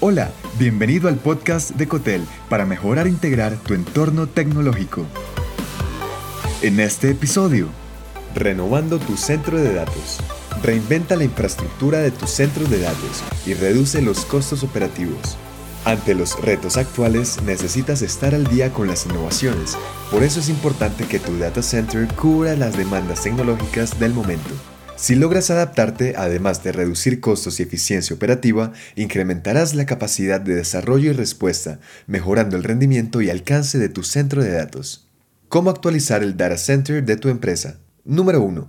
Hola, bienvenido al podcast de Cotel para mejorar e integrar tu entorno tecnológico. En este episodio, renovando tu centro de datos. Reinventa la infraestructura de tu centro de datos y reduce los costos operativos. Ante los retos actuales necesitas estar al día con las innovaciones, por eso es importante que tu data center cubra las demandas tecnológicas del momento. Si logras adaptarte, además de reducir costos y eficiencia operativa, incrementarás la capacidad de desarrollo y respuesta, mejorando el rendimiento y alcance de tu centro de datos. ¿Cómo actualizar el data center de tu empresa? Número 1.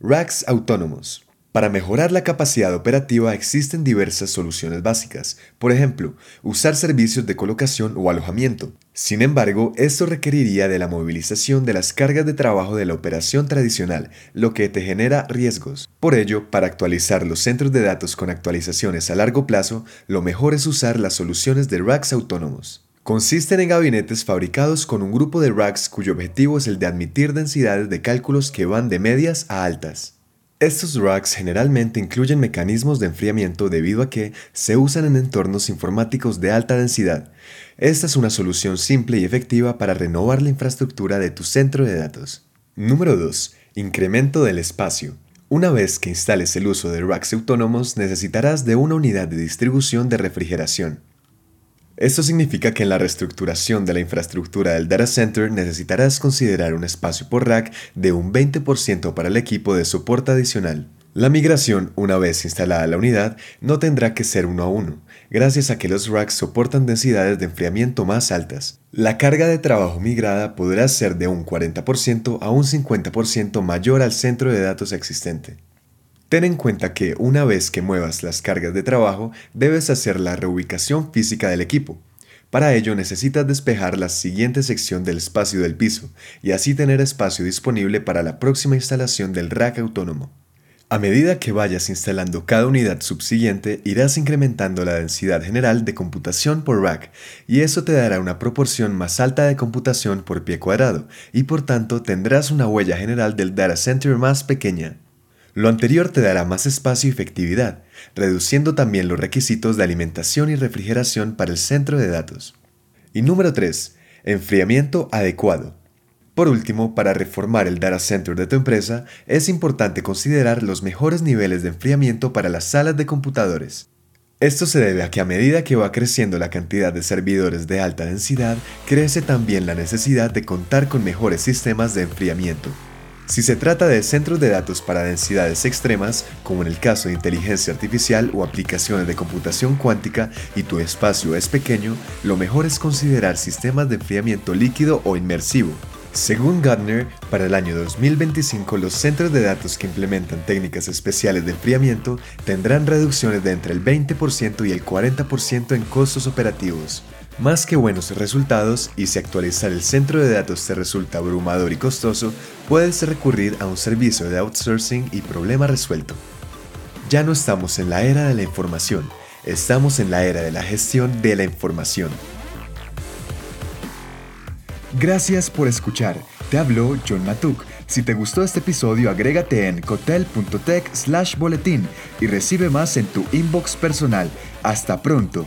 Racks autónomos. Para mejorar la capacidad operativa existen diversas soluciones básicas, por ejemplo, usar servicios de colocación o alojamiento. Sin embargo, esto requeriría de la movilización de las cargas de trabajo de la operación tradicional, lo que te genera riesgos. Por ello, para actualizar los centros de datos con actualizaciones a largo plazo, lo mejor es usar las soluciones de racks autónomos. Consisten en gabinetes fabricados con un grupo de racks cuyo objetivo es el de admitir densidades de cálculos que van de medias a altas. Estos racks generalmente incluyen mecanismos de enfriamiento debido a que se usan en entornos informáticos de alta densidad. Esta es una solución simple y efectiva para renovar la infraestructura de tu centro de datos. Número 2. Incremento del espacio. Una vez que instales el uso de racks autónomos, necesitarás de una unidad de distribución de refrigeración. Esto significa que en la reestructuración de la infraestructura del data center necesitarás considerar un espacio por rack de un 20% para el equipo de soporte adicional. La migración, una vez instalada la unidad, no tendrá que ser uno a uno, gracias a que los racks soportan densidades de enfriamiento más altas. La carga de trabajo migrada podrá ser de un 40% a un 50% mayor al centro de datos existente. Ten en cuenta que una vez que muevas las cargas de trabajo, debes hacer la reubicación física del equipo. Para ello necesitas despejar la siguiente sección del espacio del piso y así tener espacio disponible para la próxima instalación del rack autónomo. A medida que vayas instalando cada unidad subsiguiente, irás incrementando la densidad general de computación por rack, y eso te dará una proporción más alta de computación por pie cuadrado, y por tanto tendrás una huella general del data center más pequeña. Lo anterior te dará más espacio y efectividad, reduciendo también los requisitos de alimentación y refrigeración para el centro de datos. Y número 3. Enfriamiento adecuado. Por último, para reformar el data center de tu empresa, es importante considerar los mejores niveles de enfriamiento para las salas de computadores. Esto se debe a que a medida que va creciendo la cantidad de servidores de alta densidad, crece también la necesidad de contar con mejores sistemas de enfriamiento. Si se trata de centros de datos para densidades extremas, como en el caso de inteligencia artificial o aplicaciones de computación cuántica, y tu espacio es pequeño, lo mejor es considerar sistemas de enfriamiento líquido o inmersivo. Según Gartner, para el año 2025 los centros de datos que implementan técnicas especiales de enfriamiento tendrán reducciones de entre el 20% y el 40% en costos operativos. Más que buenos resultados, y si actualizar el centro de datos te resulta abrumador y costoso, puedes recurrir a un servicio de outsourcing y problema resuelto. Ya no estamos en la era de la información, estamos en la era de la gestión de la información. Gracias por escuchar. Te habló John Matuk. Si te gustó este episodio, agrégate en cotel.tech slash boletín y recibe más en tu inbox personal. Hasta pronto.